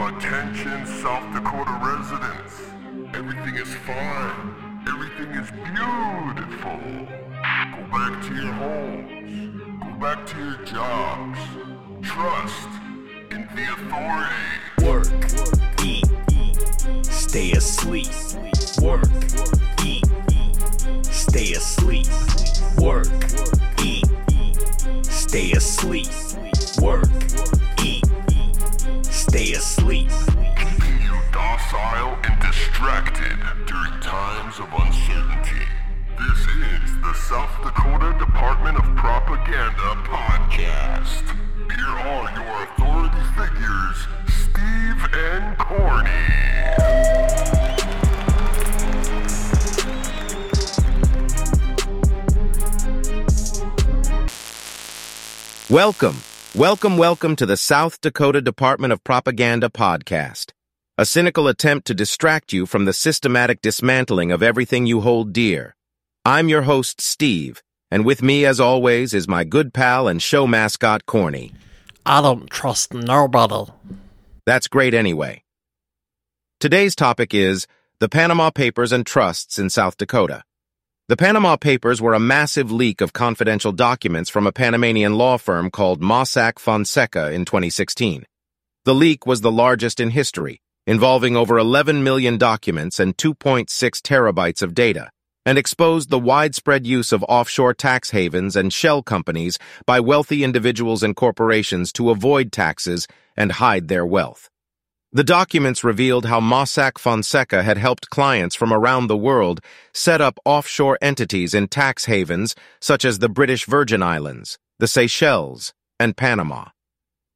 Attention South Dakota residents. Everything is fine. Everything is beautiful. Go back to your homes. Go back to your jobs. Trust in the authority. Work, eat, stay asleep. Work, eat, stay asleep. Work, eat, stay asleep. Work, stay asleep. Keeping docile and distracted during times of uncertainty. This is the South Dakota Department of Propaganda podcast. Here are your authority figures, Steve and Corny. Welcome, welcome, welcome to the South Dakota Department of Propaganda podcast, a cynical attempt to distract you from the systematic dismantling of everything you hold dear. I'm your host, Steve, and with me, as always, is my good pal and show mascot, Corny. I don't trust nobody. That's great anyway. Today's topic is the Panama Papers and Trusts in South Dakota. The Panama Papers were a massive leak of confidential documents from a Panamanian law firm called Mossack Fonseca in 2016. The leak was the largest in history, involving over 11 million documents and 2.6 terabytes of data, and exposed the widespread use of offshore tax havens and shell companies by wealthy individuals and corporations to avoid taxes and hide their wealth. The documents revealed how Mossack Fonseca had helped clients from around the world set up offshore entities in tax havens such as the British Virgin Islands, the Seychelles, and Panama.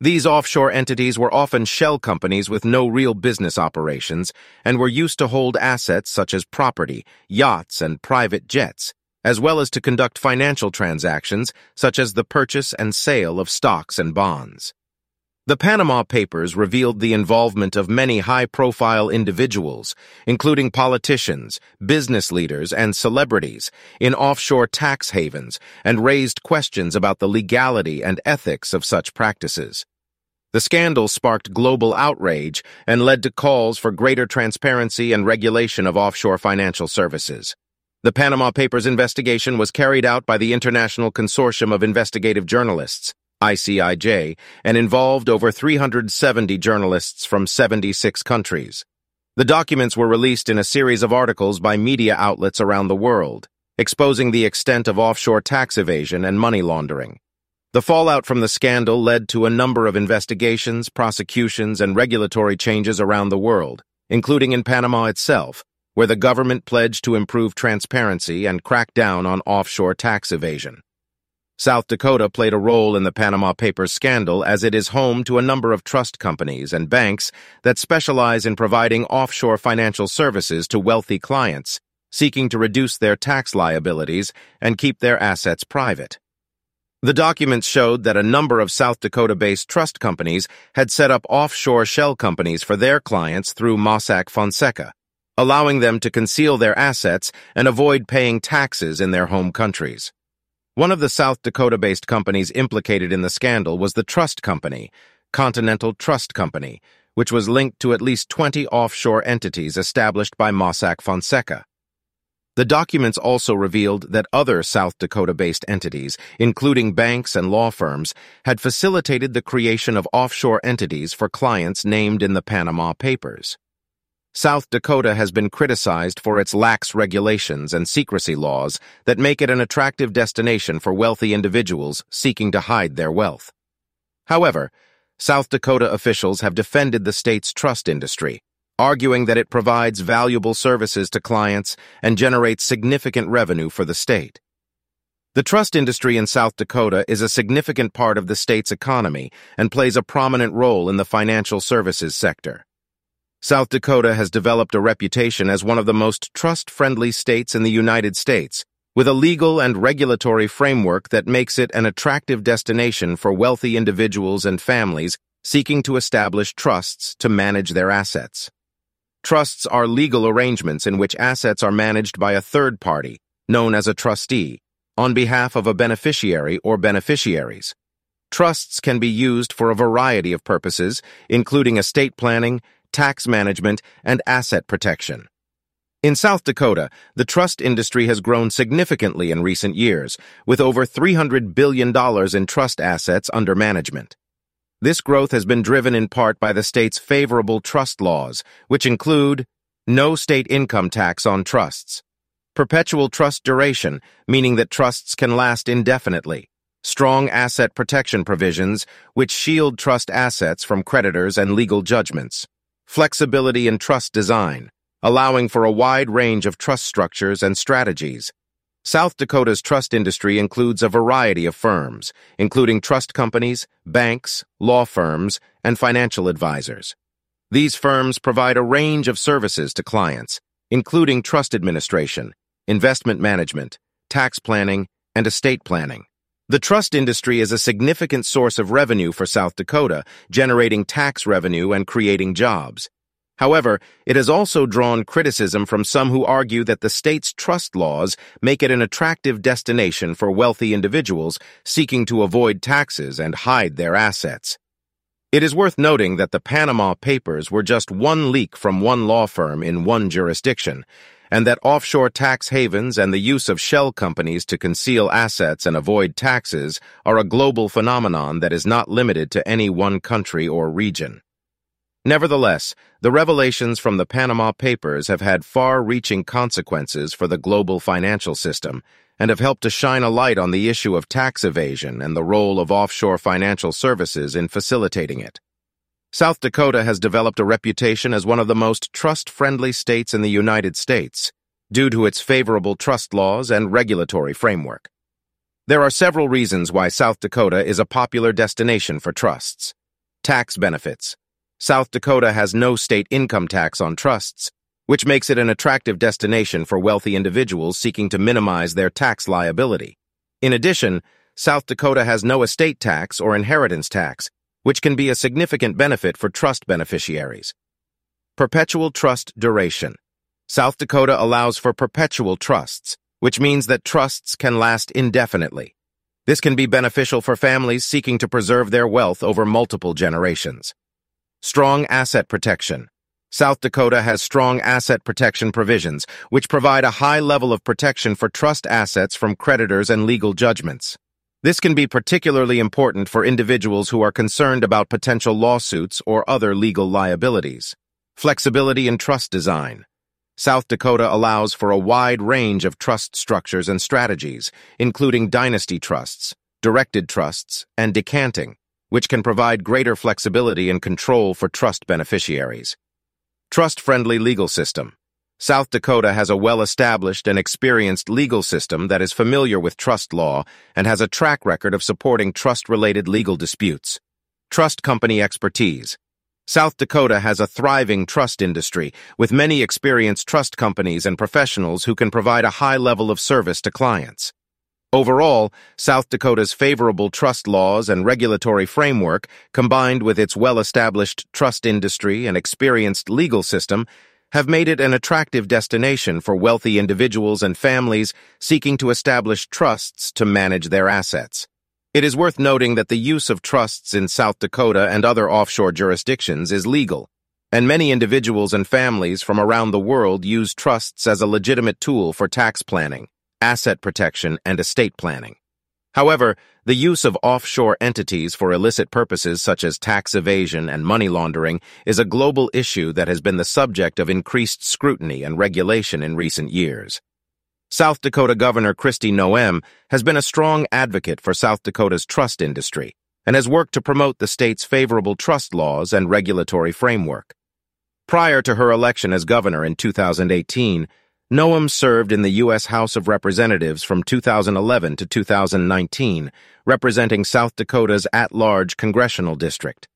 These offshore entities were often shell companies with no real business operations and were used to hold assets such as property, yachts, and private jets, as well as to conduct financial transactions such as the purchase and sale of stocks and bonds. The Panama Papers revealed the involvement of many high-profile individuals, including politicians, business leaders, and celebrities, in offshore tax havens and raised questions about the legality and ethics of such practices. The scandal sparked global outrage and led to calls for greater transparency and regulation of offshore financial services. The Panama Papers investigation was carried out by the International Consortium of Investigative Journalists, ICIJ, and involved over 370 journalists from 76 countries. The documents were released in a series of articles by media outlets around the world, exposing the extent of offshore tax evasion and money laundering. The fallout from the scandal led to a number of investigations, prosecutions, and regulatory changes around the world, including in Panama itself, where the government pledged to improve transparency and crack down on offshore tax evasion. South Dakota played a role in the Panama Papers scandal as it is home to a number of trust companies and banks that specialize in providing offshore financial services to wealthy clients, seeking to reduce their tax liabilities and keep their assets private. The documents showed that a number of South Dakota-based trust companies had set up offshore shell companies for their clients through Mossack Fonseca, allowing them to conceal their assets and avoid paying taxes in their home countries. One of the South Dakota-based companies implicated in the scandal was the Trust Company, Continental Trust Company, which was linked to at least 20 offshore entities established by Mossack Fonseca. The documents also revealed that other South Dakota-based entities, including banks and law firms, had facilitated the creation of offshore entities for clients named in the Panama Papers. South Dakota has been criticized for its lax regulations and secrecy laws that make it an attractive destination for wealthy individuals seeking to hide their wealth. However, South Dakota officials have defended the state's trust industry, arguing that it provides valuable services to clients and generates significant revenue for the state. The trust industry in South Dakota is a significant part of the state's economy and plays a prominent role in the financial services sector. South Dakota has developed a reputation as one of the most trust-friendly states in the United States, with a legal and regulatory framework that makes it an attractive destination for wealthy individuals and families seeking to establish trusts to manage their assets. Trusts are legal arrangements in which assets are managed by a third party, known as a trustee, on behalf of a beneficiary or beneficiaries. Trusts can be used for a variety of purposes, including estate planning, tax management, and asset protection. In South Dakota, the trust industry has grown significantly in recent years, with over $300 billion in trust assets under management. This growth has been driven in part by the state's favorable trust laws, which include no state income tax on trusts, perpetual trust duration, meaning that trusts can last indefinitely, strong asset protection provisions, which shield trust assets from creditors and legal judgments, flexibility in trust design, allowing for a wide range of trust structures and strategies. South Dakota's trust industry includes a variety of firms, including trust companies, banks, law firms, and financial advisors. These firms provide a range of services to clients, including trust administration, investment management, tax planning, and estate planning. The trust industry is a significant source of revenue for South Dakota, generating tax revenue and creating jobs. However, it has also drawn criticism from some who argue that the state's trust laws make it an attractive destination for wealthy individuals seeking to avoid taxes and hide their assets. It is worth noting that the Panama Papers were just one leak from one law firm in one jurisdiction, and that offshore tax havens and the use of shell companies to conceal assets and avoid taxes are a global phenomenon that is not limited to any one country or region. Nevertheless, the revelations from the Panama Papers have had far-reaching consequences for the global financial system and have helped to shine a light on the issue of tax evasion and the role of offshore financial services in facilitating it. South Dakota has developed a reputation as one of the most trust-friendly states in the United States due to its favorable trust laws and regulatory framework. There are several reasons why South Dakota is a popular destination for trusts. Tax benefits. South Dakota has no state income tax on trusts, which makes it an attractive destination for wealthy individuals seeking to minimize their tax liability. In addition, South Dakota has no estate tax or inheritance tax, which can be a significant benefit for trust beneficiaries. Perpetual trust duration. South Dakota allows for perpetual trusts, which means that trusts can last indefinitely. This can be beneficial for families seeking to preserve their wealth over multiple generations. Strong asset protection. South Dakota has strong asset protection provisions, which provide a high level of protection for trust assets from creditors and legal judgments. This can be particularly important for individuals who are concerned about potential lawsuits or other legal liabilities. Flexibility in trust design. South Dakota allows for a wide range of trust structures and strategies, including dynasty trusts, directed trusts, and decanting which can provide greater flexibility and control for trust beneficiaries. Trust-friendly legal system. South Dakota has a well-established and experienced legal system that is familiar with trust law and has a track record of supporting trust-related legal disputes. Trust company expertise. South Dakota has a thriving trust industry with many experienced trust companies and professionals who can provide a high level of service to clients. Overall, South Dakota's favorable trust laws and regulatory framework, combined with its well-established trust industry and experienced legal system, have made it an attractive destination for wealthy individuals and families seeking to establish trusts to manage their assets. It is worth noting that the use of trusts in South Dakota and other offshore jurisdictions is legal, and many individuals and families from around the world use trusts as a legitimate tool for tax planning asset protection, and estate planning. However, the use of offshore entities for illicit purposes such as tax evasion and money laundering is a global issue that has been the subject of increased scrutiny and regulation in recent years. South Dakota Governor Kristi Noem has been a strong advocate for South Dakota's trust industry and has worked to promote the state's favorable trust laws and regulatory framework. Prior to her election as governor in 2018, Noem served in the U.S. House of Representatives from 2011 to 2019, representing South Dakota's at-large congressional district.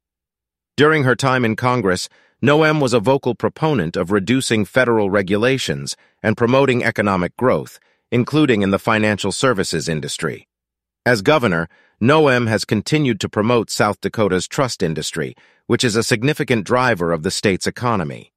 During her time in Congress, Noem was a vocal proponent of reducing federal regulations and promoting economic growth, including in the financial services industry. As governor, Noem has continued to promote South Dakota's trust industry, which is a significant driver of the state's economy.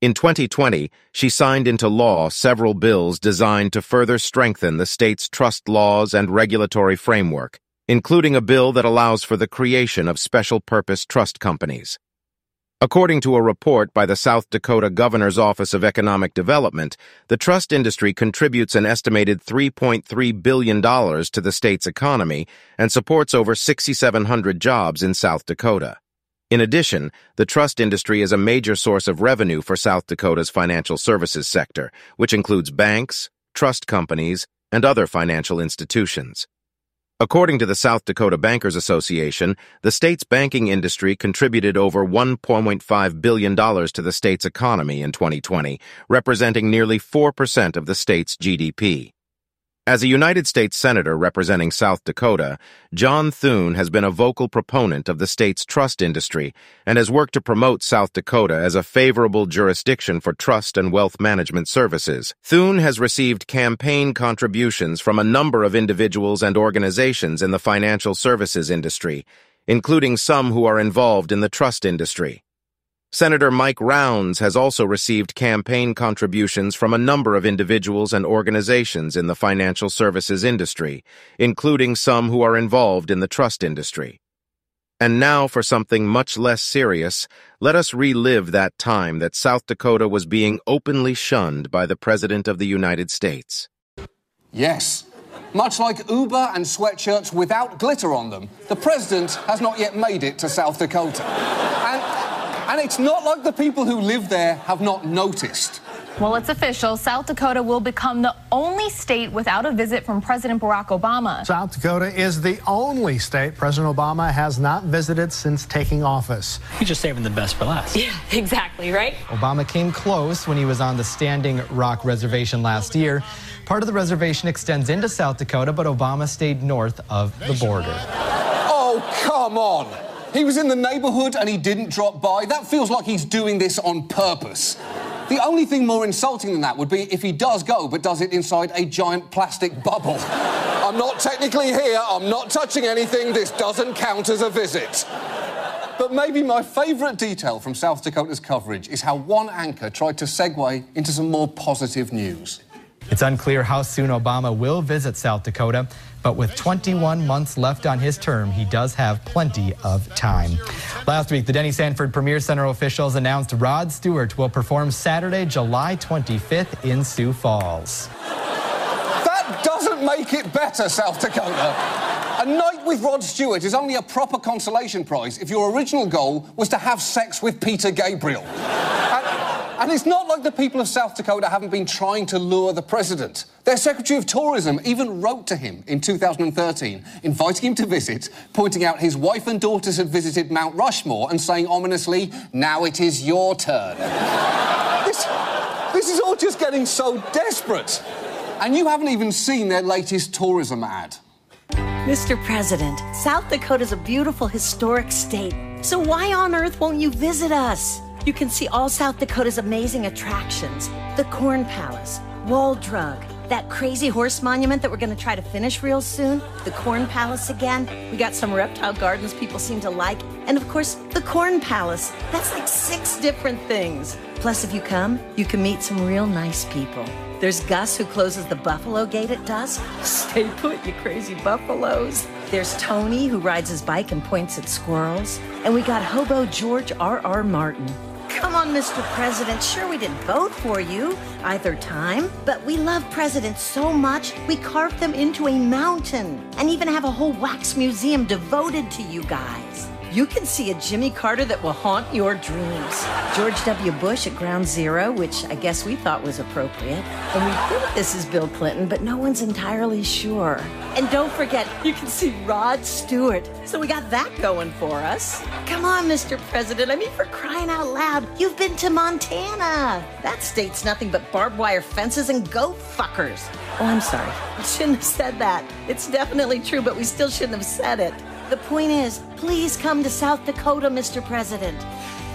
In 2020, she signed into law several bills designed to further strengthen the state's trust laws and regulatory framework, including a bill that allows for the creation of special purpose trust companies. According to a report by the South Dakota Governor's Office of Economic Development, the trust industry contributes an estimated $3.3 billion to the state's economy and supports over 6,700 jobs in South Dakota. In addition, the trust industry is a major source of revenue for South Dakota's financial services sector, which includes banks, trust companies, and other financial institutions. According to the South Dakota Bankers Association, the state's banking industry contributed over $1.5 billion to the state's economy in 2020, representing nearly 4% of the state's GDP. As a United States Senator representing South Dakota, John Thune has been a vocal proponent of the state's trust industry and has worked to promote South Dakota as a favorable jurisdiction for trust and wealth management services. Thune has received campaign contributions from a number of individuals and organizations in the financial services industry, including some who are involved in the trust industry. Senator Mike Rounds has also received campaign contributions from a number of individuals and organizations in the financial services industry, including some who are involved in the trust industry. And now for something much less serious, let us relive that time that South Dakota was being openly shunned by the President of the United States. Yes. Much like Uber and sweatshirts without glitter on them, the president has not yet made it to South Dakota. And and it's not like the people who live there have not noticed. Well, it's official. South Dakota will become the only state without a visit from President Barack Obama. South Dakota is the only state President Obama has not visited since taking office. He's just saving the best for last. Yeah, exactly, right? Obama came close when he was on the Standing Rock Reservation last year. Part of the reservation extends into South Dakota, but Obama stayed north of the border. Oh, come on. He was in the neighborhood and he didn't drop by. That feels like he's doing this on purpose. The only thing more insulting than that would be if he does go, but does it inside a giant plastic bubble. I'm not technically here, I'm not touching anything, this doesn't count as a visit. But maybe my favourite detail from South Dakota's coverage is how one anchor tried to segue into some more positive news. It's unclear how soon Obama will visit South Dakota, but with 21 months left on his term, he does have plenty of time. Last week, the Denny Sanford Premier Center officials announced Rod Stewart will perform Saturday, July 25th in Sioux Falls. That doesn't make it better, South Dakota. A night with Rod Stewart is only a proper consolation prize if your original goal was to have sex with Peter Gabriel. And it's not like the people of South Dakota haven't been trying to lure the president. Their Secretary of Tourism even wrote to him in 2013, inviting him to visit, pointing out his wife and daughters had visited Mount Rushmore and saying ominously, Now it is your turn. this, this is all just getting so desperate. And you haven't even seen their latest tourism ad. Mr. President, South Dakota's a beautiful historic state. So why on earth won't you visit us? You can see all South Dakota's amazing attractions the Corn Palace, Wall Drug, that crazy horse monument that we're going to try to finish real soon, the Corn Palace again. We got some reptile gardens people seem to like, and of course, the Corn Palace. That's like six different things. Plus, if you come, you can meet some real nice people. There's Gus who closes the buffalo gate at dusk. Stay put, you crazy buffaloes. There's Tony who rides his bike and points at squirrels. And we got hobo George R.R. Martin Come on, Mr. President. Sure, we didn't vote for you either time, but we love presidents so much we carved them into a mountain and even have a whole wax museum devoted to you guys. You can see a Jimmy Carter that will haunt your dreams. George W. Bush at Ground Zero, which I guess we thought was appropriate. And we think this is Bill Clinton, but no one's entirely sure. And don't forget, you can see Rod Stewart. So we got that going for us. Come on, Mr. President. I mean, for crying out loud, you've been to Montana. That state's nothing but barbed wire fences and goat fuckers. Oh, I'm sorry. I shouldn't have said that. It's definitely true, but we still shouldn't have said it. The point is, please come to South Dakota, Mr. President.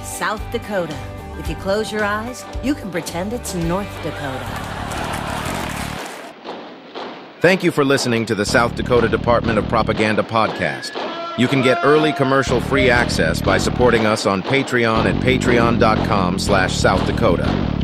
South Dakota. If you close your eyes, you can pretend it's North Dakota. Thank you for listening to the South Dakota Department of Propaganda podcast. You can get early commercial-free access by supporting us on Patreon at patreon.com slash South Dakota.